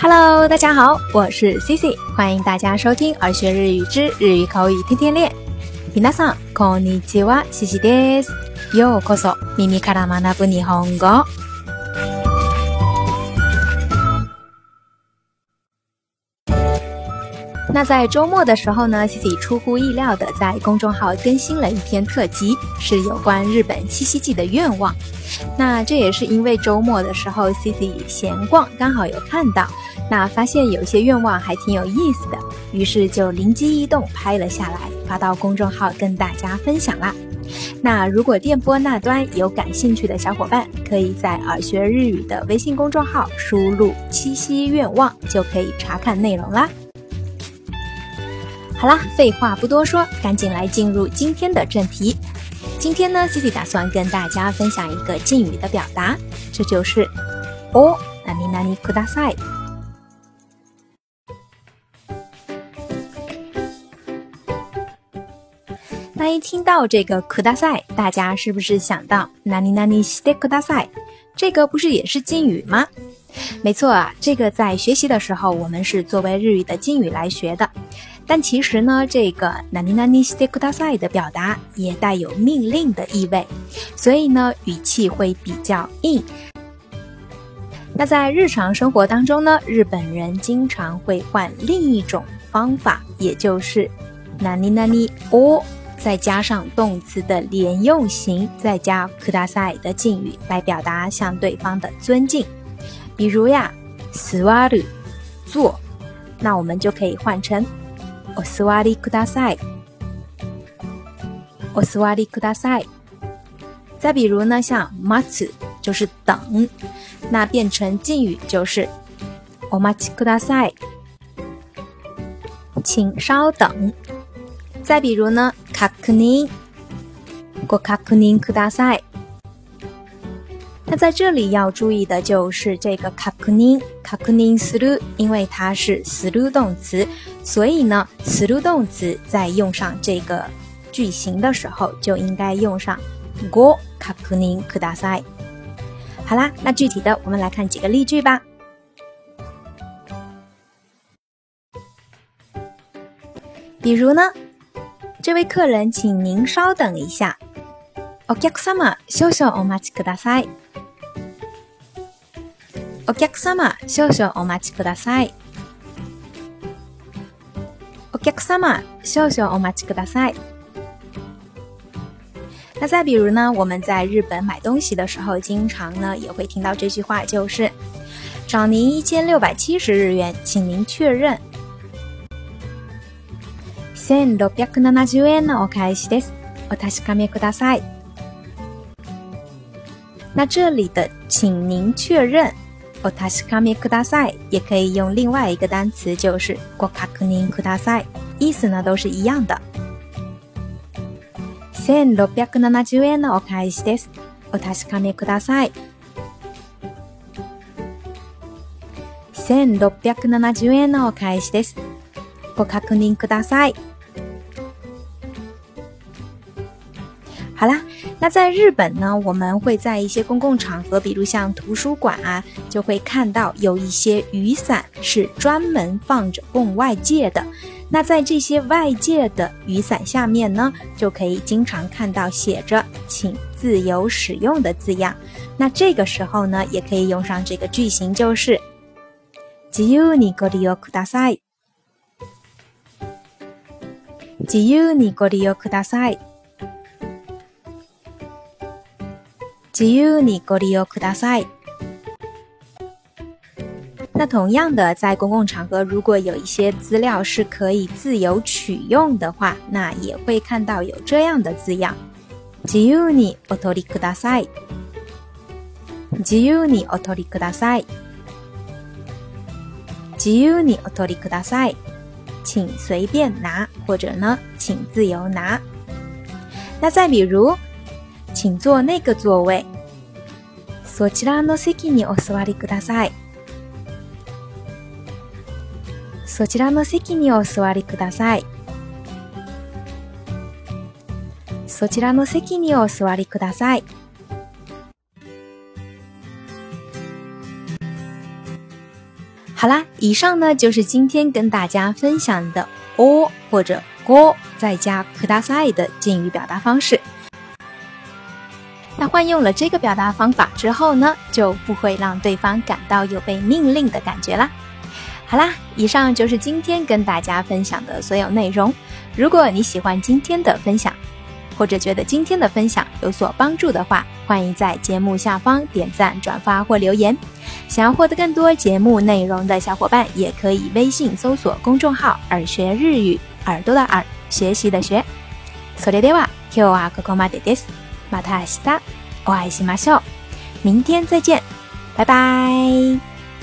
Hello，大家好，我是 Cici，欢迎大家收听《耳学日语之日语口语天天练》。平沢さんこんにちは、Cici です。ようこそ、耳から学ぶ日本語。那在周末的时候呢，Cici 出乎意料的在公众号更新了一篇特辑，是有关日本七夕季的愿望。那这也是因为周末的时候，Cici 闲逛，刚好有看到，那发现有些愿望还挺有意思的，于是就灵机一动拍了下来，发到公众号跟大家分享啦。那如果电波那端有感兴趣的小伙伴，可以在耳学日语的微信公众号输入“七夕愿望”就可以查看内容啦。好啦，废话不多说，赶紧来进入今天的正题。今天呢，Cici 打算跟大家分享一个敬语的表达，这就是“お那に那にください”。那一听到这个“ください”，大家是不是想到“那に那にしてください”？这个不是也是敬语吗？没错啊，这个在学习的时候，我们是作为日语的敬语来学的。但其实呢，这个ナニナニしてください的表达也带有命令的意味，所以呢语气会比较硬。那在日常生活当中呢，日本人经常会换另一种方法，也就是 nani or 再加上动词的连用型，再加ください的敬语来表达向对方的尊敬。比如呀，座，那我们就可以换成。お座りください。お座りください。再比如呢，像待つ就是等，那变成敬语就是お待ちください，请稍等。再比如呢，確認ご確認ください。在这里要注意的就是这个 k n カプニングカプニング u ルー，因为它是 u ルー动词，所以呢，u ルー动词在用上这个句型的时候，就应该用上 go ゴカ n ニングください。好啦，那具体的我们来看几个例句吧。比如呢，这位客人，请您稍等一下。お客様、少少お待ちください。お客様、少々お待ちください。お客様、少々お待ちください。那再比如呢，我们在日本买东西的时候，经常呢也会听到这句话，就是“找您一千六百七十日元，请您确认。”那这里的“请您确认”。お確かめください。也可以用另外一个单词，就是ご確認ください。意思呢都是一样的。六百七十円のお返しです。お確かめください。六百七十円のお返しです。ご確認ください。好啦。那在日本呢，我们会在一些公共场合，比如像图书馆啊，就会看到有一些雨伞是专门放着供外界的。那在这些外界的雨伞下面呢，就可以经常看到写着“请自由使用的”字样。那这个时候呢，也可以用上这个句型，就是“自由にご利用ください”。自由にご利用ください。自由你过里可大赛。那同样的，在公共场合，如果有一些资料是可以自由取用的话，那也会看到有这样的字样：自由你奥托里可大赛，自由你奥托里可大赛，自由你奥托里可大赛，请随便拿，或者呢，请自由拿。那再比如。请坐那个座位。そちらの席にお座りください。そちらの席にお座りください。そちらの席にお座りください。好啦，以上呢就是今天跟大家分享的 o 或者 o 再加“くださ的敬语表达方式。那换用了这个表达方法之后呢，就不会让对方感到有被命令的感觉啦。好啦，以上就是今天跟大家分享的所有内容。如果你喜欢今天的分享，或者觉得今天的分享有所帮助的话，欢迎在节目下方点赞、转发或留言。想要获得更多节目内容的小伙伴，也可以微信搜索公众号“耳学日语”，耳朵的耳，学习的学。马お西い我爱西马秀，明天再见，拜拜。